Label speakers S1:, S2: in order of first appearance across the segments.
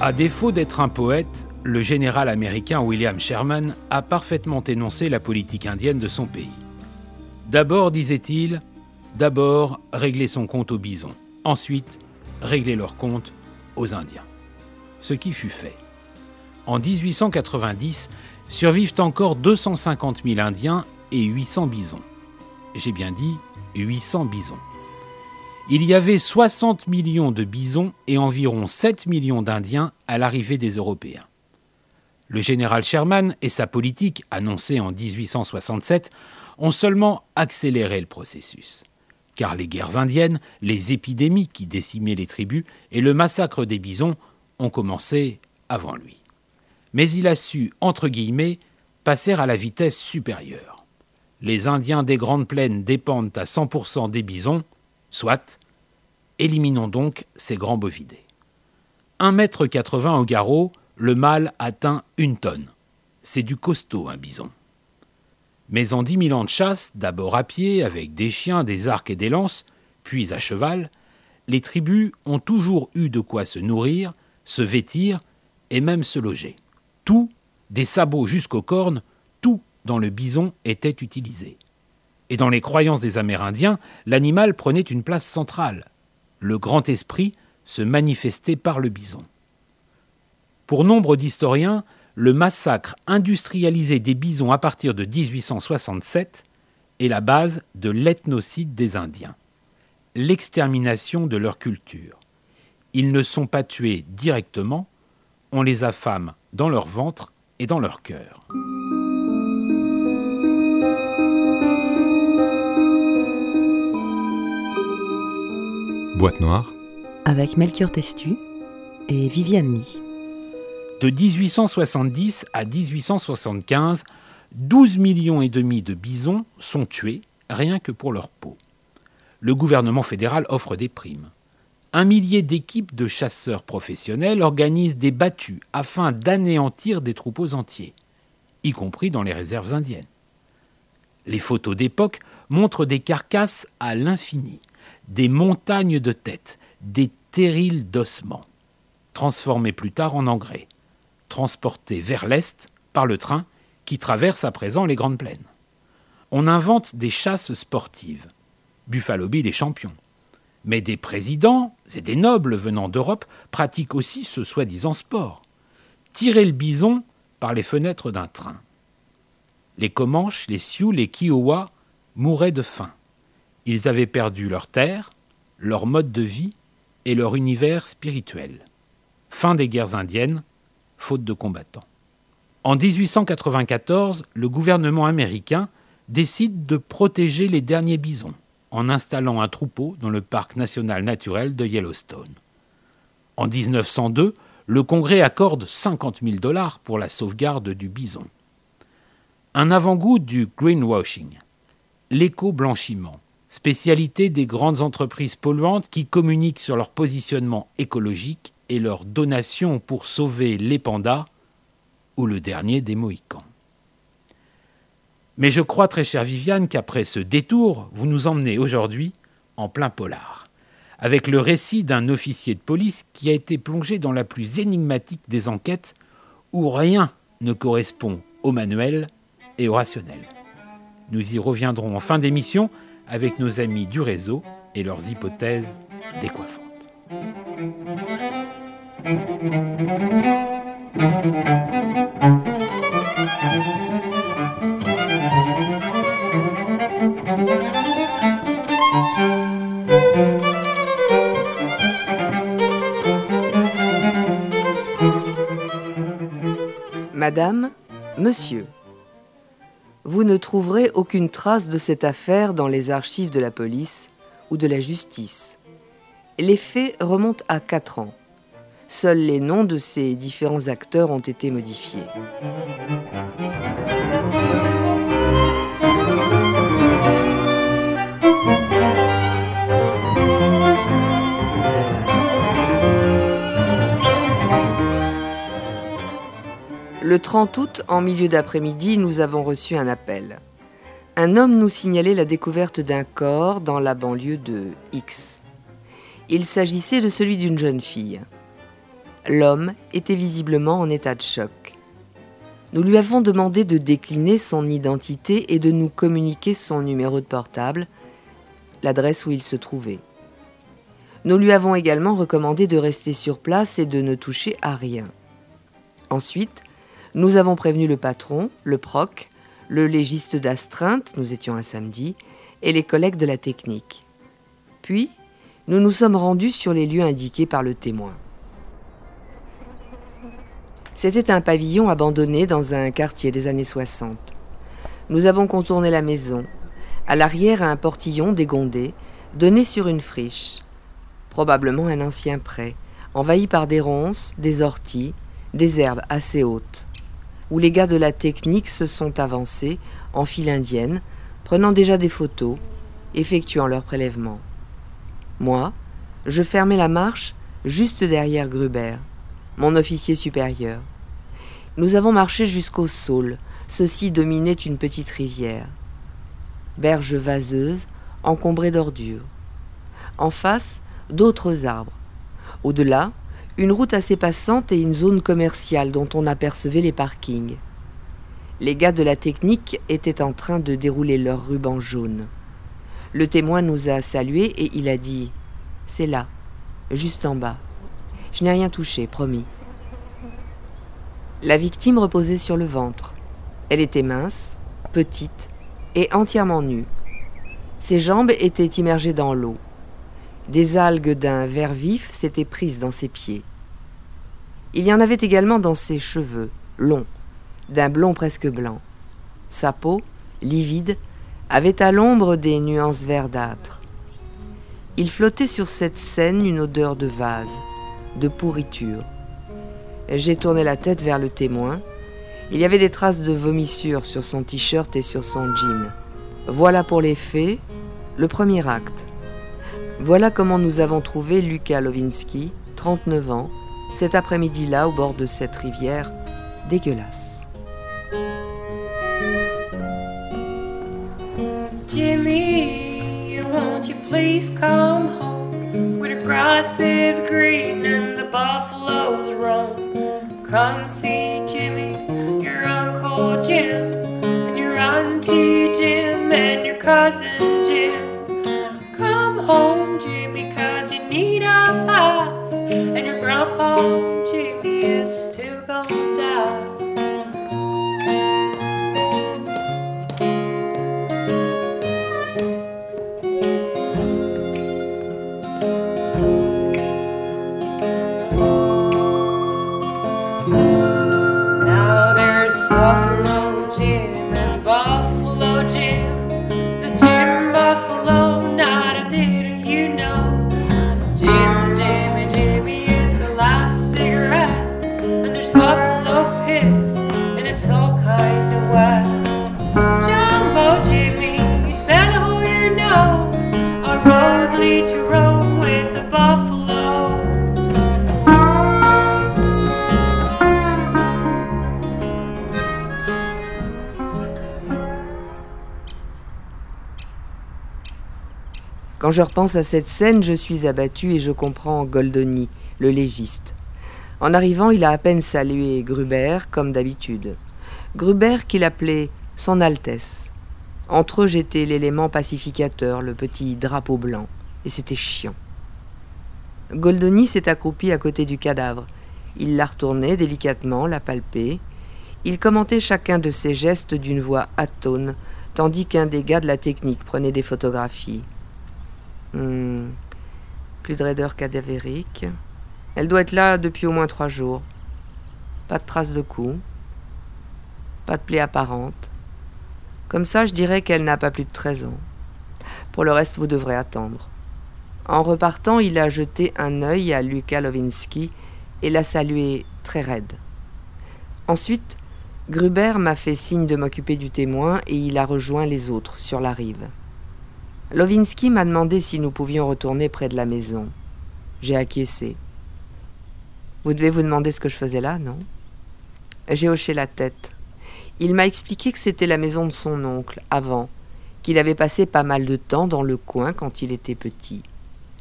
S1: À défaut d'être un poète, le général américain William Sherman a parfaitement énoncé la politique indienne de son pays. D'abord, disait-il, d'abord régler son compte aux bisons, ensuite régler leur compte aux Indiens. Ce qui fut fait. En 1890, survivent encore 250 000 Indiens et 800 bisons. J'ai bien dit 800 bisons il y avait 60 millions de bisons et environ 7 millions d'Indiens à l'arrivée des Européens. Le général Sherman et sa politique, annoncée en 1867, ont seulement accéléré le processus. Car les guerres indiennes, les épidémies qui décimaient les tribus et le massacre des bisons ont commencé avant lui. Mais il a su, entre guillemets, passer à la vitesse supérieure. Les Indiens des Grandes Plaines dépendent à 100% des bisons, Soit. Éliminons donc ces grands bovidés. 1,80 m au garrot, le mâle atteint une tonne. C'est du costaud, un bison. Mais en dix mille ans de chasse, d'abord à pied, avec des chiens, des arcs et des lances, puis à cheval, les tribus ont toujours eu de quoi se nourrir, se vêtir et même se loger. Tout, des sabots jusqu'aux cornes, tout dans le bison était utilisé. Et dans les croyances des Amérindiens, l'animal prenait une place centrale. Le grand esprit se manifestait par le bison. Pour nombre d'historiens, le massacre industrialisé des bisons à partir de 1867 est la base de l'ethnocide des Indiens, l'extermination de leur culture. Ils ne sont pas tués directement, on les affame dans leur ventre et dans leur cœur.
S2: Boîte noire.
S3: Avec Melchior Testu et Viviane Lee.
S1: De 1870 à 1875, 12 millions et demi de bisons sont tués rien que pour leur peau. Le gouvernement fédéral offre des primes. Un millier d'équipes de chasseurs professionnels organisent des battues afin d'anéantir des troupeaux entiers, y compris dans les réserves indiennes. Les photos d'époque montrent des carcasses à l'infini des montagnes de têtes, des terrils d'ossements, transformés plus tard en engrais, transportés vers l'est par le train qui traverse à présent les grandes plaines. On invente des chasses sportives. Buffalo Bill est champion. Mais des présidents et des nobles venant d'Europe pratiquent aussi ce soi-disant sport. Tirer le bison par les fenêtres d'un train. Les Comanches, les Sioux, les Kiowa mouraient de faim. Ils avaient perdu leur terre, leur mode de vie et leur univers spirituel. Fin des guerres indiennes, faute de combattants. En 1894, le gouvernement américain décide de protéger les derniers bisons en installant un troupeau dans le parc national naturel de Yellowstone. En 1902, le Congrès accorde 50 000 dollars pour la sauvegarde du bison. Un avant-goût du greenwashing, l'éco-blanchiment, spécialité des grandes entreprises polluantes qui communiquent sur leur positionnement écologique et leur donation pour sauver les pandas ou le dernier des Mohicans. Mais je crois, très chère Viviane, qu'après ce détour, vous nous emmenez aujourd'hui en plein polar, avec le récit d'un officier de police qui a été plongé dans la plus énigmatique des enquêtes, où rien ne correspond au manuel et au rationnel. Nous y reviendrons en fin d'émission avec nos amis du réseau et leurs hypothèses décoiffantes.
S4: Madame, Monsieur, vous ne trouverez aucune trace de cette affaire dans les archives de la police ou de la justice. Les faits remontent à 4 ans. Seuls les noms de ces différents acteurs ont été modifiés. Le 30 août, en milieu d'après-midi, nous avons reçu un appel. Un homme nous signalait la découverte d'un corps dans la banlieue de X. Il s'agissait de celui d'une jeune fille. L'homme était visiblement en état de choc. Nous lui avons demandé de décliner son identité et de nous communiquer son numéro de portable, l'adresse où il se trouvait. Nous lui avons également recommandé de rester sur place et de ne toucher à rien. Ensuite, nous avons prévenu le patron, le proc, le légiste d'astreinte, nous étions un samedi, et les collègues de la technique. Puis, nous nous sommes rendus sur les lieux indiqués par le témoin. C'était un pavillon abandonné dans un quartier des années 60. Nous avons contourné la maison. À l'arrière, un portillon dégondé donnait sur une friche, probablement un ancien pré, envahi par des ronces, des orties, des herbes assez hautes où les gars de la technique se sont avancés en file indienne, prenant déjà des photos, effectuant leurs prélèvements. Moi, je fermais la marche juste derrière Gruber, mon officier supérieur. Nous avons marché jusqu'au Saule. Ceci dominait une petite rivière. Berge vaseuse, encombrée d'ordures. En face, d'autres arbres. Au-delà, une route assez passante et une zone commerciale dont on apercevait les parkings. Les gars de la technique étaient en train de dérouler leur ruban jaune. Le témoin nous a salués et il a dit C'est là, juste en bas. Je n'ai rien touché, promis. La victime reposait sur le ventre. Elle était mince, petite et entièrement nue. Ses jambes étaient immergées dans l'eau. Des algues d'un vert vif s'étaient prises dans ses pieds. Il y en avait également dans ses cheveux, longs, d'un blond presque blanc. Sa peau, livide, avait à l'ombre des nuances verdâtres. Il flottait sur cette scène une odeur de vase, de pourriture. J'ai tourné la tête vers le témoin. Il y avait des traces de vomissure sur son t-shirt et sur son jean. Voilà pour les faits, le premier acte. Voilà comment nous avons trouvé Lucas Lovinsky, 39 ans, cet après-midi-là au bord de cette rivière dégueulasse.
S5: Jimmy, won't you please come home? Where the grass is green and the buffaloes roam? Come see Jimmy, your Uncle Jim, and your Auntie Jim, and your cousin And
S4: Quand je repense à cette scène, je suis abattu et je comprends Goldoni, le légiste. En arrivant, il a à peine salué Gruber, comme d'habitude. Gruber qu'il appelait Son Altesse. Entre eux, j'étais l'élément pacificateur, le petit drapeau blanc. Et c'était chiant. Goldoni s'est accroupi à côté du cadavre. Il l'a retourné délicatement, l'a palpé. Il commentait chacun de ses gestes d'une voix atone, tandis qu'un des gars de la technique prenait des photographies. Hmm, Plus de raideur cadavérique. Elle doit être là depuis au moins trois jours. Pas de traces de coups. Pas de plaie apparente. Comme ça, je dirais qu'elle n'a pas plus de 13 ans. Pour le reste, vous devrez attendre. En repartant, il a jeté un œil à Lucas Lovinsky et l'a salué très raide. Ensuite, Gruber m'a fait signe de m'occuper du témoin et il a rejoint les autres sur la rive. Lovinsky m'a demandé si nous pouvions retourner près de la maison. J'ai acquiescé. Vous devez vous demander ce que je faisais là, non? J'ai hoché la tête. Il m'a expliqué que c'était la maison de son oncle, avant, qu'il avait passé pas mal de temps dans le coin quand il était petit.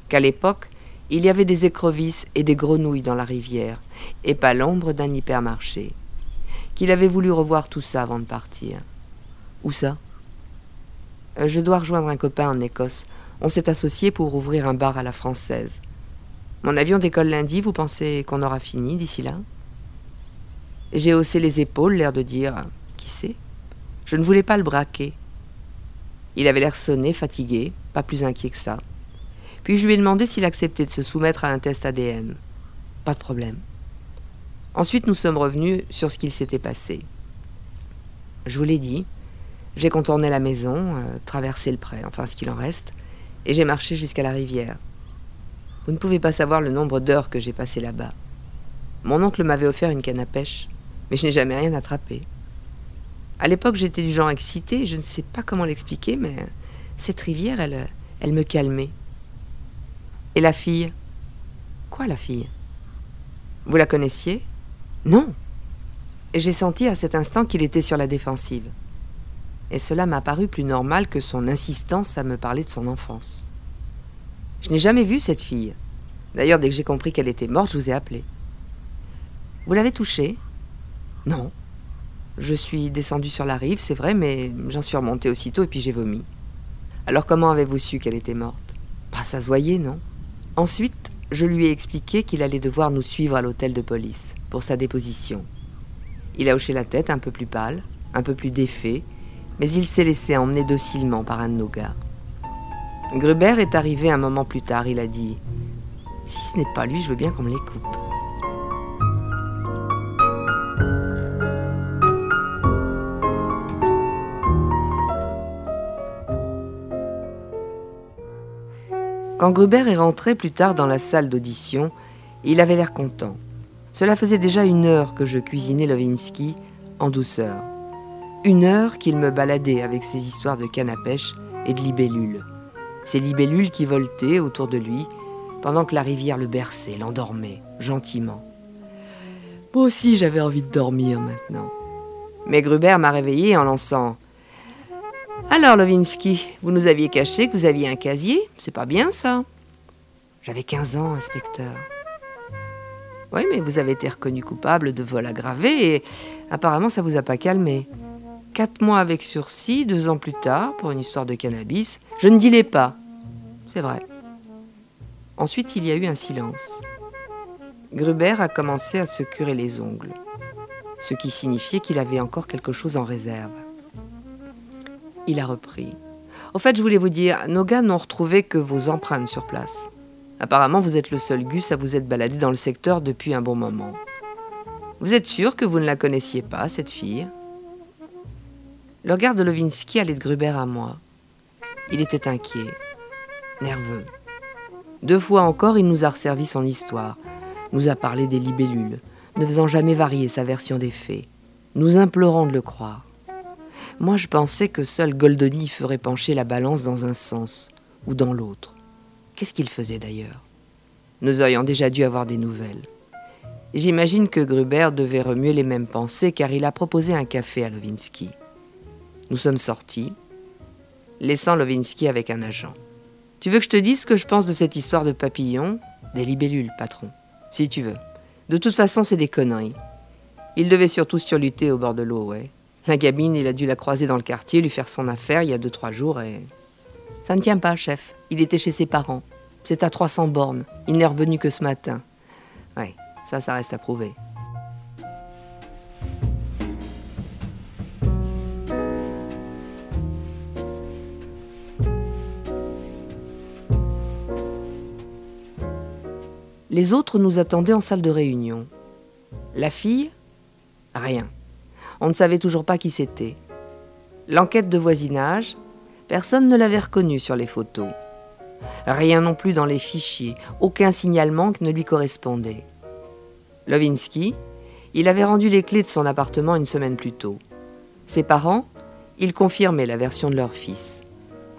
S4: Qu'à l'époque, il y avait des écrevisses et des grenouilles dans la rivière, et pas l'ombre d'un hypermarché. Qu'il avait voulu revoir tout ça avant de partir. Où ça? Je dois rejoindre un copain en Écosse. On s'est associé pour ouvrir un bar à la française. Mon avion décolle lundi, vous pensez qu'on aura fini d'ici là? J'ai haussé les épaules, l'air de dire Qui sait? Je ne voulais pas le braquer. Il avait l'air sonné, fatigué, pas plus inquiet que ça. Puis je lui ai demandé s'il acceptait de se soumettre à un test ADN. Pas de problème. Ensuite, nous sommes revenus sur ce qu'il s'était passé. Je vous l'ai dit, j'ai contourné la maison, euh, traversé le pré, enfin ce qu'il en reste, et j'ai marché jusqu'à la rivière. Vous ne pouvez pas savoir le nombre d'heures que j'ai passé là-bas. Mon oncle m'avait offert une canne à pêche, mais je n'ai jamais rien attrapé. À l'époque, j'étais du genre excité, je ne sais pas comment l'expliquer, mais cette rivière, elle, elle me calmait. Et la fille? Quoi, la fille? Vous la connaissiez? Non. J'ai senti à cet instant qu'il était sur la défensive. Et cela m'a paru plus normal que son insistance à me parler de son enfance. Je n'ai jamais vu cette fille. D'ailleurs, dès que j'ai compris qu'elle était morte, je vous ai appelé. Vous l'avez touchée? Non. Je suis descendu sur la rive, c'est vrai, mais j'en suis remonté aussitôt et puis j'ai vomi. Alors comment avez-vous su qu'elle était morte? Bah ça se non? Ensuite, je lui ai expliqué qu'il allait devoir nous suivre à l'hôtel de police pour sa déposition. Il a hoché la tête, un peu plus pâle, un peu plus défait, mais il s'est laissé emmener docilement par un de nos gars. Gruber est arrivé un moment plus tard, il a dit Si ce n'est pas lui, je veux bien qu'on me les coupe. Quand Gruber est rentré plus tard dans la salle d'audition, il avait l'air content. Cela faisait déjà une heure que je cuisinais Lovinsky en douceur. Une heure qu'il me baladait avec ses histoires de canne à pêche et de libellules. Ces libellules qui voletaient autour de lui pendant que la rivière le berçait, l'endormait, gentiment. Moi aussi j'avais envie de dormir maintenant. Mais Gruber m'a réveillé en lançant alors, Lovinsky, vous nous aviez caché que vous aviez un casier C'est pas bien ça J'avais 15 ans, inspecteur. Oui, mais vous avez été reconnu coupable de vol aggravé et apparemment ça vous a pas calmé. Quatre mois avec sursis, deux ans plus tard, pour une histoire de cannabis, je ne dilais pas. C'est vrai. Ensuite, il y a eu un silence. Gruber a commencé à se curer les ongles, ce qui signifiait qu'il avait encore quelque chose en réserve. Il a repris. Au fait, je voulais vous dire, nos gars n'ont retrouvé que vos empreintes sur place. Apparemment, vous êtes le seul Gus à vous être baladé dans le secteur depuis un bon moment. Vous êtes sûr que vous ne la connaissiez pas, cette fille? Le regard de Lovinsky allait de Gruber à moi. Il était inquiet, nerveux. Deux fois encore, il nous a resservi son histoire, nous a parlé des libellules, ne faisant jamais varier sa version des faits, nous implorant de le croire. Moi, je pensais que seul Goldoni ferait pencher la balance dans un sens ou dans l'autre. Qu'est-ce qu'il faisait d'ailleurs? Nous aurions déjà dû avoir des nouvelles. J'imagine que Gruber devait remuer les mêmes pensées car il a proposé un café à Lovinsky. Nous sommes sortis, laissant Lovinsky avec un agent. Tu veux que je te dise ce que je pense de cette histoire de papillon? Des libellules, patron. Si tu veux. De toute façon, c'est des conneries. Il devait surtout surlutter au bord de l'eau, ouais. La gamine, il a dû la croiser dans le quartier, lui faire son affaire il y a deux, trois jours et. Ça ne tient pas, chef. Il était chez ses parents. C'est à 300 bornes. Il n'est revenu que ce matin. Ouais, ça, ça reste à prouver. Les autres nous attendaient en salle de réunion. La fille Rien. On ne savait toujours pas qui c'était. L'enquête de voisinage, personne ne l'avait reconnue sur les photos. Rien non plus dans les fichiers, aucun signalement qui ne lui correspondait. Lovinsky, il avait rendu les clés de son appartement une semaine plus tôt. Ses parents, ils confirmaient la version de leur fils.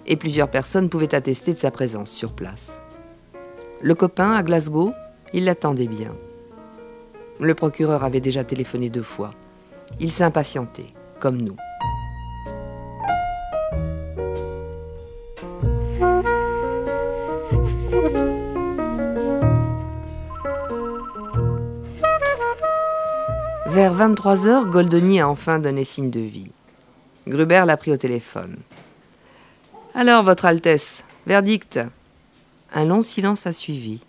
S4: Et plusieurs personnes pouvaient attester de sa présence sur place. Le copain, à Glasgow, il l'attendait bien. Le procureur avait déjà téléphoné deux fois. Il s'impatientait, comme nous. Vers 23 heures, Goldoni a enfin donné signe de vie. Gruber l'a pris au téléphone. Alors, Votre Altesse, verdict? Un long silence a suivi.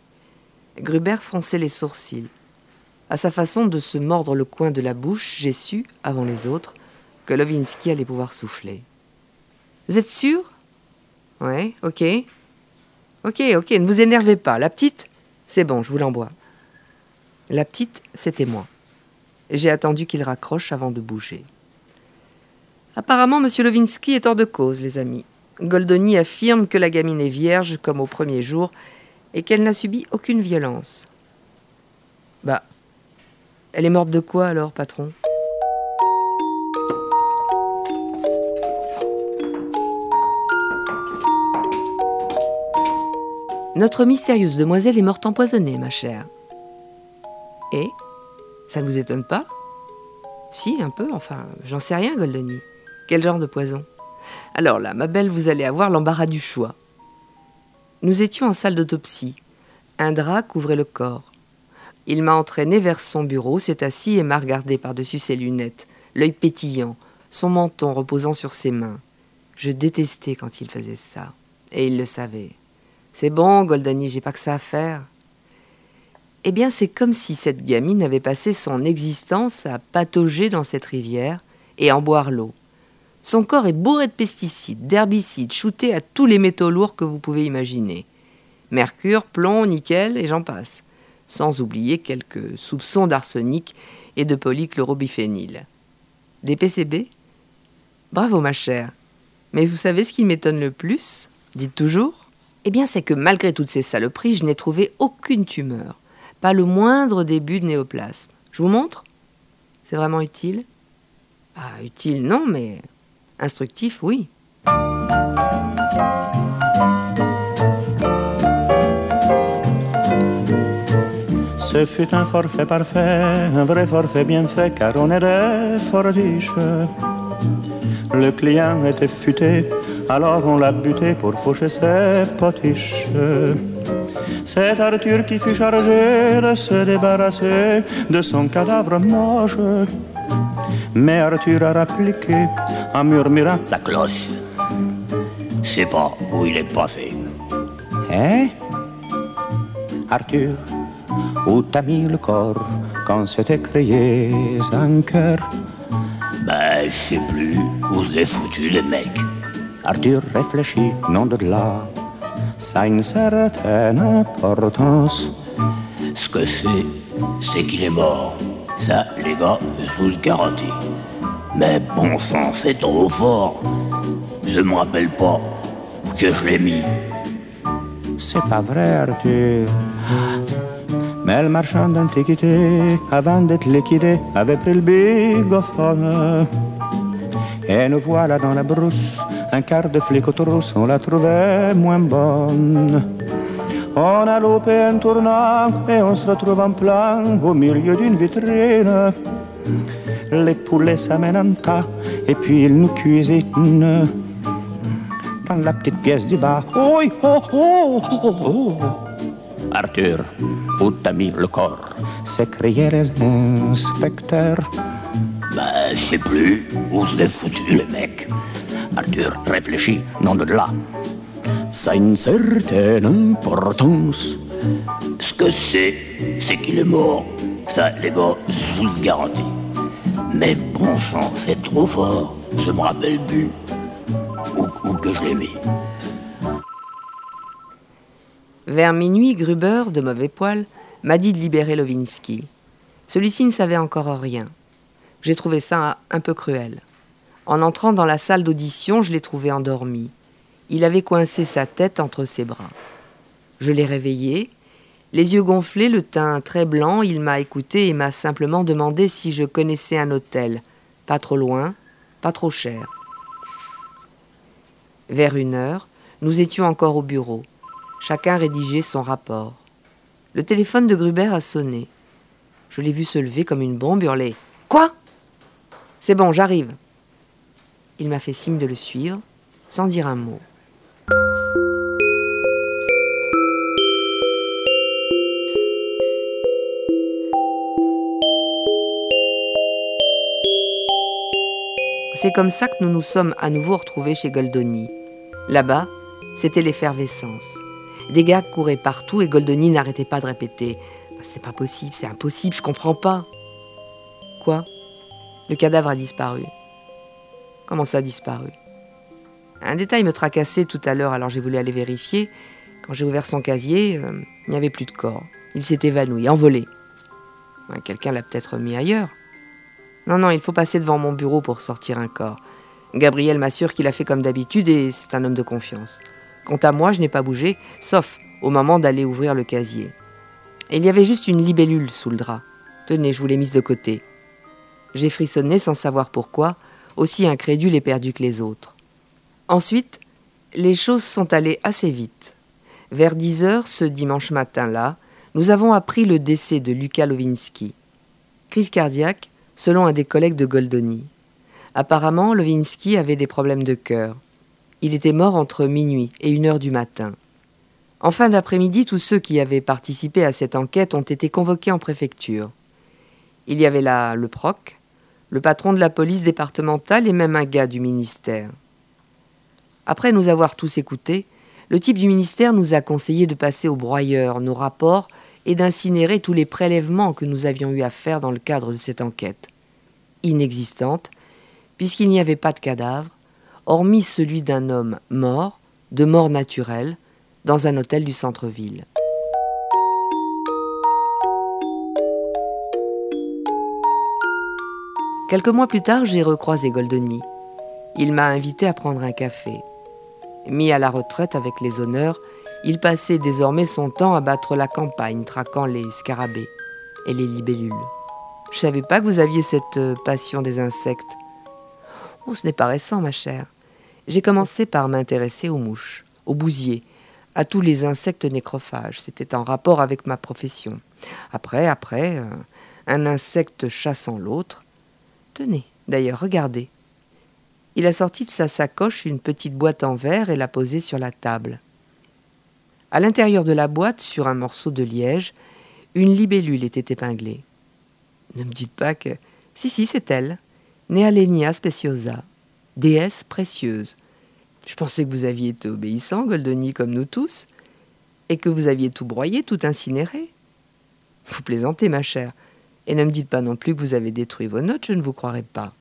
S4: Gruber fronçait les sourcils. À sa façon de se mordre le coin de la bouche, j'ai su, avant les autres, que Lovinsky allait pouvoir souffler. Vous êtes sûr? Ouais, ok. Ok, ok, ne vous énervez pas. La petite C'est bon, je vous l'envoie. La petite, c'était moi. J'ai attendu qu'il raccroche avant de bouger. Apparemment, M. Lovinsky est hors de cause, les amis. Goldoni affirme que la gamine est vierge comme au premier jour et qu'elle n'a subi aucune violence. Bah, elle est morte de quoi alors, patron? Notre mystérieuse demoiselle est morte empoisonnée, ma chère. Et? Ça ne vous étonne pas? Si, un peu, enfin, j'en sais rien, Goldoni. Quel genre de poison? Alors là, ma belle, vous allez avoir l'embarras du choix. Nous étions en salle d'autopsie. Un drap couvrait le corps. Il m'a entraîné vers son bureau, s'est assis et m'a regardé par-dessus ses lunettes, l'œil pétillant, son menton reposant sur ses mains. Je détestais quand il faisait ça. Et il le savait. C'est bon, Goldani, j'ai pas que ça à faire. Eh bien, c'est comme si cette gamine avait passé son existence à patauger dans cette rivière et en boire l'eau. Son corps est bourré de pesticides, d'herbicides, shootés à tous les métaux lourds que vous pouvez imaginer. Mercure, plomb, nickel, et j'en passe. Sans oublier quelques soupçons d'arsenic et de polychlorobiphényl. Des PCB Bravo, ma chère. Mais vous savez ce qui m'étonne le plus? Dites toujours? Eh bien, c'est que malgré toutes ces saloperies, je n'ai trouvé aucune tumeur. Pas le moindre début de néoplasme. Je vous montre? C'est vraiment utile? Ah, utile, non, mais instructif, oui.
S6: Ce fut un forfait parfait, un vrai forfait bien fait, car on est des fortiches. Le client était futé, alors on l'a buté pour faucher ses potiches. C'est Arthur qui fut chargé de se débarrasser de son cadavre moche. Mais Arthur a rappliqué en murmurant
S7: Sa cloche. Je sais pas où il est passé.
S6: Hein? Arthur, où t'as mis le corps quand s'était créé un cœur?
S7: Ben, je sais plus où je l'ai foutu, les mecs.
S6: Arthur réfléchit, non de là. Ça a une certaine importance.
S7: Ce que c'est, c'est qu'il est mort. Ça, les gars, je vous le garantis. Mais bon sang, c'est trop fort. Je me rappelle pas que je l'ai mis.
S6: C'est pas vrai, Arthur. Mais le marchand d'antiquité, avant d'être liquidé, avait pris le bigophone. Et nous voilà dans la brousse, un quart de flic on la trouvait moins bonne. On a loupé un tournant et on se retrouve en plein au milieu d'une vitrine. Les poulets s'amènent en tas et puis ils nous cuisinent. Dans la petite pièce du bas, oh, oh, oh, oh, oh. Arthur, où t'as mis le corps s'écriaient les inspecteurs.
S7: Ben, je sais plus où je l'ai foutu, les mecs. Arthur, réfléchis, non de là.
S6: Ça a une certaine importance.
S7: Ce que c'est, c'est qu'il est mort. Ça, les gars, je vous le garantis. Mais bon sang, c'est trop fort. Je me rappelle plus où, que je l'ai mis.
S4: Vers minuit, Gruber, de mauvais poil, m'a dit de libérer Lovinsky. Celui-ci ne savait encore rien. J'ai trouvé ça un peu cruel. En entrant dans la salle d'audition, je l'ai trouvé endormi. Il avait coincé sa tête entre ses bras. Je l'ai réveillé. Les yeux gonflés, le teint très blanc, il m'a écouté et m'a simplement demandé si je connaissais un hôtel. Pas trop loin, pas trop cher. Vers une heure, nous étions encore au bureau. Chacun rédigeait son rapport. Le téléphone de Gruber a sonné. Je l'ai vu se lever comme une bombe hurler. Quoi C'est bon, j'arrive. Il m'a fait signe de le suivre, sans dire un mot. C'est comme ça que nous nous sommes à nouveau retrouvés chez Goldoni. Là-bas, c'était l'effervescence. Des gars couraient partout et Goldoni n'arrêtait pas de répéter C'est pas possible, c'est impossible, je comprends pas. Quoi? Le cadavre a disparu. Comment ça a disparu? Un détail me tracassait tout à l'heure, alors j'ai voulu aller vérifier. Quand j'ai ouvert son casier, euh, il n'y avait plus de corps. Il s'est évanoui, envolé. Quelqu'un l'a peut-être mis ailleurs. Non, non, il faut passer devant mon bureau pour sortir un corps. Gabriel m'assure qu'il a fait comme d'habitude et c'est un homme de confiance. Quant à moi, je n'ai pas bougé, sauf au moment d'aller ouvrir le casier. Et il y avait juste une libellule sous le drap. Tenez, je vous l'ai mise de côté. J'ai frissonné sans savoir pourquoi, aussi incrédule et perdu que les autres. Ensuite, les choses sont allées assez vite. Vers 10 heures ce dimanche matin-là, nous avons appris le décès de Lucas Lovinski. Crise cardiaque, selon un des collègues de Goldoni. Apparemment, Lovinski avait des problèmes de cœur. Il était mort entre minuit et une heure du matin. En fin d'après-midi, tous ceux qui avaient participé à cette enquête ont été convoqués en préfecture. Il y avait là le proc, le patron de la police départementale et même un gars du ministère. Après nous avoir tous écoutés, le type du ministère nous a conseillé de passer au broyeur nos rapports et d'incinérer tous les prélèvements que nous avions eu à faire dans le cadre de cette enquête. Inexistante, puisqu'il n'y avait pas de cadavre, hormis celui d'un homme mort, de mort naturelle, dans un hôtel du centre-ville. Quelques mois plus tard, j'ai recroisé Goldoni. Il m'a invité à prendre un café. Mis à la retraite avec les honneurs, il passait désormais son temps à battre la campagne, traquant les scarabées et les libellules. Je savais pas que vous aviez cette euh, passion des insectes. Oh, ce n'est pas récent, ma chère. J'ai commencé par m'intéresser aux mouches, aux bousiers, à tous les insectes nécrophages. C'était en rapport avec ma profession. Après, après, euh, un insecte chassant l'autre. Tenez, d'ailleurs, regardez. Il a sorti de sa sacoche une petite boîte en verre et l'a posée sur la table. À l'intérieur de la boîte, sur un morceau de liège, une libellule était épinglée. Ne me dites pas que. Si, si, c'est elle. Nealenia speciosa, déesse précieuse. Je pensais que vous aviez été obéissant, Goldoni, comme nous tous, et que vous aviez tout broyé, tout incinéré. Vous plaisantez, ma chère. Et ne me dites pas non plus que vous avez détruit vos notes, je ne vous croirai pas.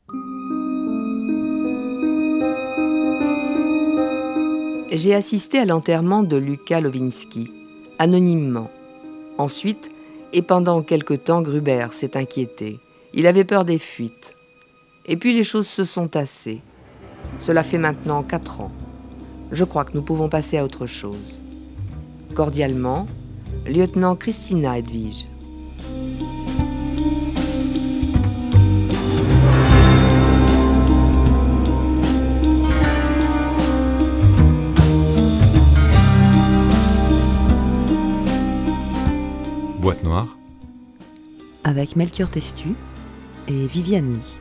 S4: J'ai assisté à l'enterrement de Lucas Lovinski, anonymement. Ensuite, et pendant quelque temps, Gruber s'est inquiété. Il avait peur des fuites. Et puis les choses se sont tassées. Cela fait maintenant quatre ans. Je crois que nous pouvons passer à autre chose. Cordialement, lieutenant Christina Edwige.
S2: Boîte noire,
S3: avec Melchior Testu et Viviane Lee.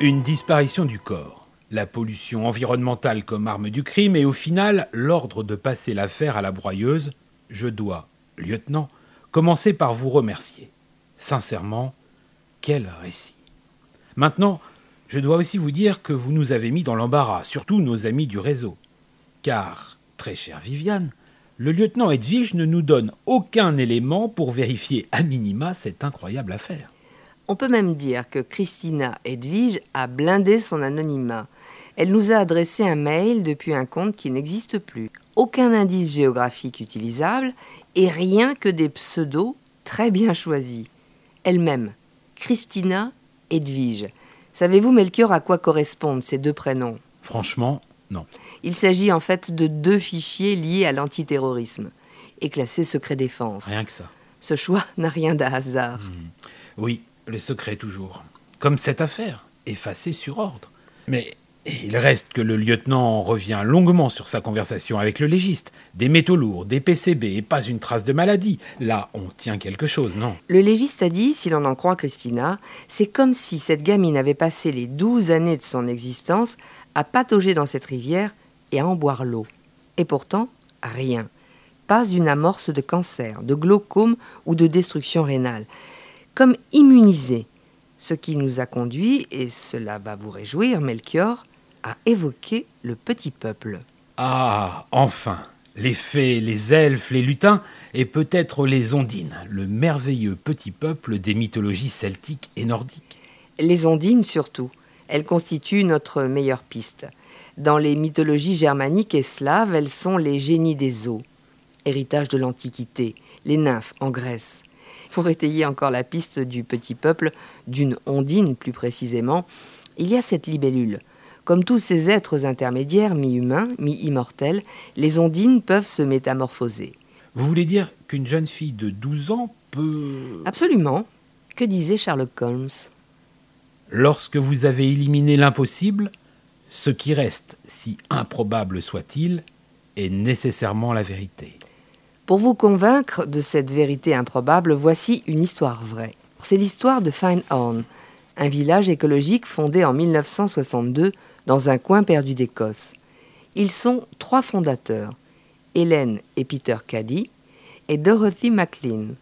S1: Une disparition du corps, la pollution environnementale comme arme du crime et au final l'ordre de passer l'affaire à la broyeuse, je dois, lieutenant, commencer par vous remercier. Sincèrement, quel récit. Maintenant, je dois aussi vous dire que vous nous avez mis dans l'embarras, surtout nos amis du réseau. Car, très chère Viviane, le lieutenant Edwige ne nous donne aucun élément pour vérifier à minima cette incroyable affaire.
S4: On peut même dire que Christina Edwige a blindé son anonymat. Elle nous a adressé un mail depuis un compte qui n'existe plus. Aucun indice géographique utilisable et rien que des pseudos très bien choisis. Elle-même, Christina Edwige. Savez-vous, Melchior, à quoi correspondent ces deux prénoms?
S1: Franchement, non.
S4: Il s'agit en fait de deux fichiers liés à l'antiterrorisme et classés secret défense.
S1: Rien que ça.
S4: Ce choix n'a rien d'un hasard.
S1: Oui, le secret toujours. Comme cette affaire, effacée sur ordre. Mais il reste que le lieutenant revient longuement sur sa conversation avec le légiste. Des métaux lourds, des PCB et pas une trace de maladie. Là, on tient quelque chose, non?
S4: Le légiste a dit, si l'on en croit Christina, c'est comme si cette gamine avait passé les douze années de son existence à patauger dans cette rivière et à en boire l'eau. Et pourtant, rien. Pas une amorce de cancer, de glaucome ou de destruction rénale. Comme immunisée. Ce qui nous a conduit, et cela va vous réjouir, Melchior, à évoquer le petit peuple.
S1: Ah, enfin Les fées, les elfes, les lutins, et peut-être les ondines, le merveilleux petit peuple des mythologies celtiques et nordiques.
S4: Les ondines surtout. Elles constituent notre meilleure piste. Dans les mythologies germaniques et slaves, elles sont les génies des eaux, héritage de l'Antiquité, les nymphes en Grèce. Pour étayer encore la piste du petit peuple, d'une ondine plus précisément, il y a cette libellule. Comme tous ces êtres intermédiaires, mi-humains, mi-immortels, les ondines peuvent se métamorphoser.
S1: Vous voulez dire qu'une jeune fille de 12 ans peut...
S4: Absolument. Que disait Sherlock Holmes?
S1: Lorsque vous avez éliminé l'impossible, ce qui reste, si improbable soit-il, est nécessairement la vérité.
S4: Pour vous convaincre de cette vérité improbable, voici une histoire vraie. C'est l'histoire de Finehorn, un village écologique fondé en 1962 dans un coin perdu d'Écosse. Ils sont trois fondateurs, Hélène et Peter Caddy, et Dorothy McLean.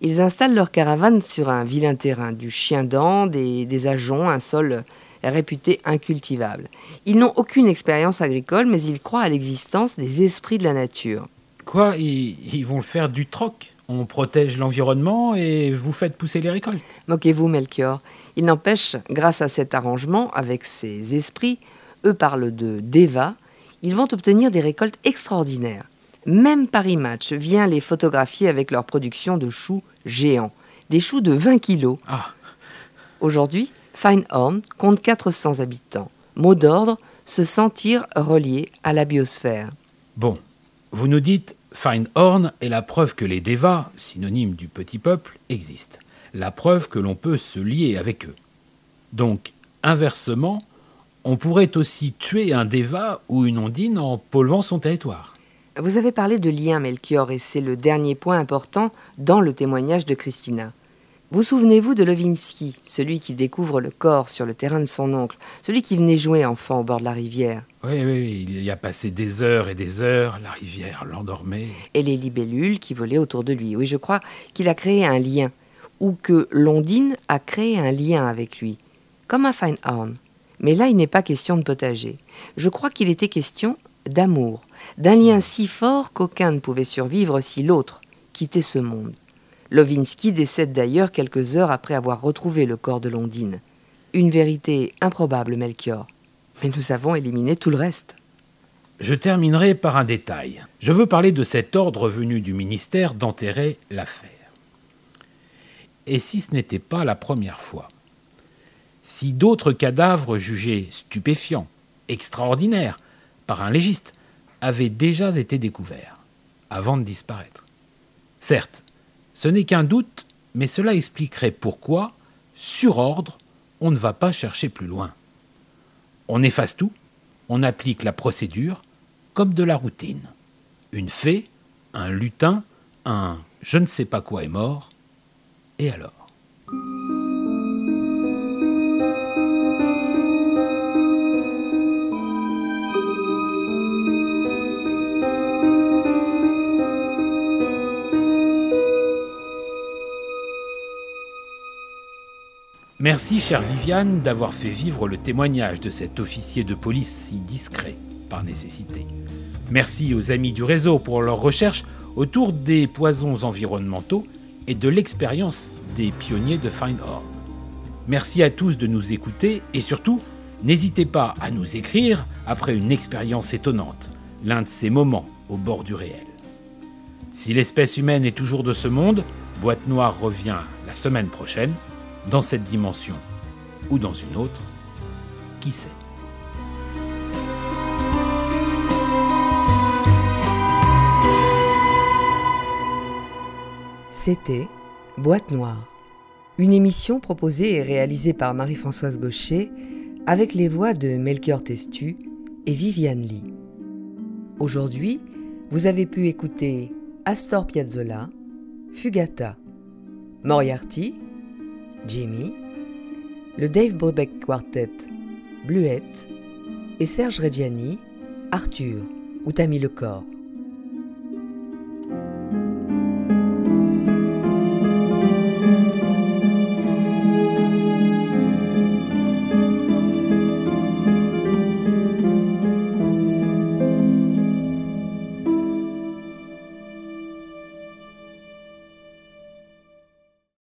S4: Ils installent leur caravane sur un vilain terrain, du chien d'Ande des ajoncs, un sol réputé incultivable. Ils n'ont aucune expérience agricole, mais ils croient à l'existence des esprits de la nature.
S1: Quoi ils vont faire du troc? On protège l'environnement et vous faites pousser les récoltes
S4: Moquez-vous, Melchior. Il n'empêche, grâce à cet arrangement avec ces esprits, eux parlent de Deva, ils vont obtenir des récoltes extraordinaires. Même Paris Match vient les photographier avec leur production de choux géants, des choux de 20 kilos.
S1: Ah,
S4: Aujourd'hui, Finehorn compte 400 habitants. Mot d'ordre, se sentir relié à la biosphère.
S1: bon. Vous nous dites, Finehorn est la preuve que les Devas, synonyme du petit peuple, existent. La preuve que l'on peut se lier avec eux. Donc, inversement, on pourrait aussi tuer un Deva ou une ondine en polluant son territoire.
S4: Vous avez parlé de lien, Melchior, et c'est le dernier point important dans le témoignage de Christina. Vous souvenez-vous de Levinsky, celui qui découvre le corps sur le terrain de son oncle, celui qui venait jouer enfant au bord de la rivière?
S1: Oui, oui, il y a passé des heures et des heures, la rivière l'endormait.
S4: et les libellules qui volaient autour de lui. Oui, je crois qu'il a créé un lien, ou que Londine a créé un lien avec lui, comme un Finehorn. Mais là, il n'est pas question de potager. Je crois qu'il était question d'amour, d'un lien si fort qu'aucun ne pouvait survivre si l'autre quittait ce monde. Lovinsky décède d'ailleurs quelques heures après avoir retrouvé le corps de Londine. Une vérité improbable, Melchior. Mais nous avons éliminé tout le reste.
S1: Je terminerai par un détail. Je veux parler de cet ordre venu du ministère d'enterrer l'affaire. Et si ce n'était pas la première fois? Si d'autres cadavres jugés stupéfiants, extraordinaires, par un légiste, avaient déjà été découverts, avant de disparaître. Certes, ce n'est qu'un doute, mais cela expliquerait pourquoi, sur ordre, on ne va pas chercher plus loin. On efface tout, on applique la procédure comme de la routine. Une fée, un lutin, un je ne sais pas quoi est mort, et alors? Merci, chère Viviane, d'avoir fait vivre le témoignage de cet officier de police si discret, par nécessité. Merci aux amis du réseau pour leurs recherches autour des poisons environnementaux et de l'expérience des pionniers de Finehorn. Merci à tous de nous écouter et surtout, n'hésitez pas à nous écrire après une expérience étonnante, l'un de ces moments au bord du réel. Si l'espèce humaine est toujours de ce monde, Boîte Noire revient la semaine prochaine, dans cette dimension ou dans une autre, qui sait?
S4: C'était Boîte Noire, une émission proposée et réalisée par Marie-Françoise Gaucher avec les voix de Melchior Testu et Viviane Lee. Aujourd'hui, vous avez pu écouter Astor Piazzolla, Fugata, Moriarty, Jimmy, le Dave Brubeck Quartet, Bluette et Serge Reggiani, Arthur ou Tammy le corps.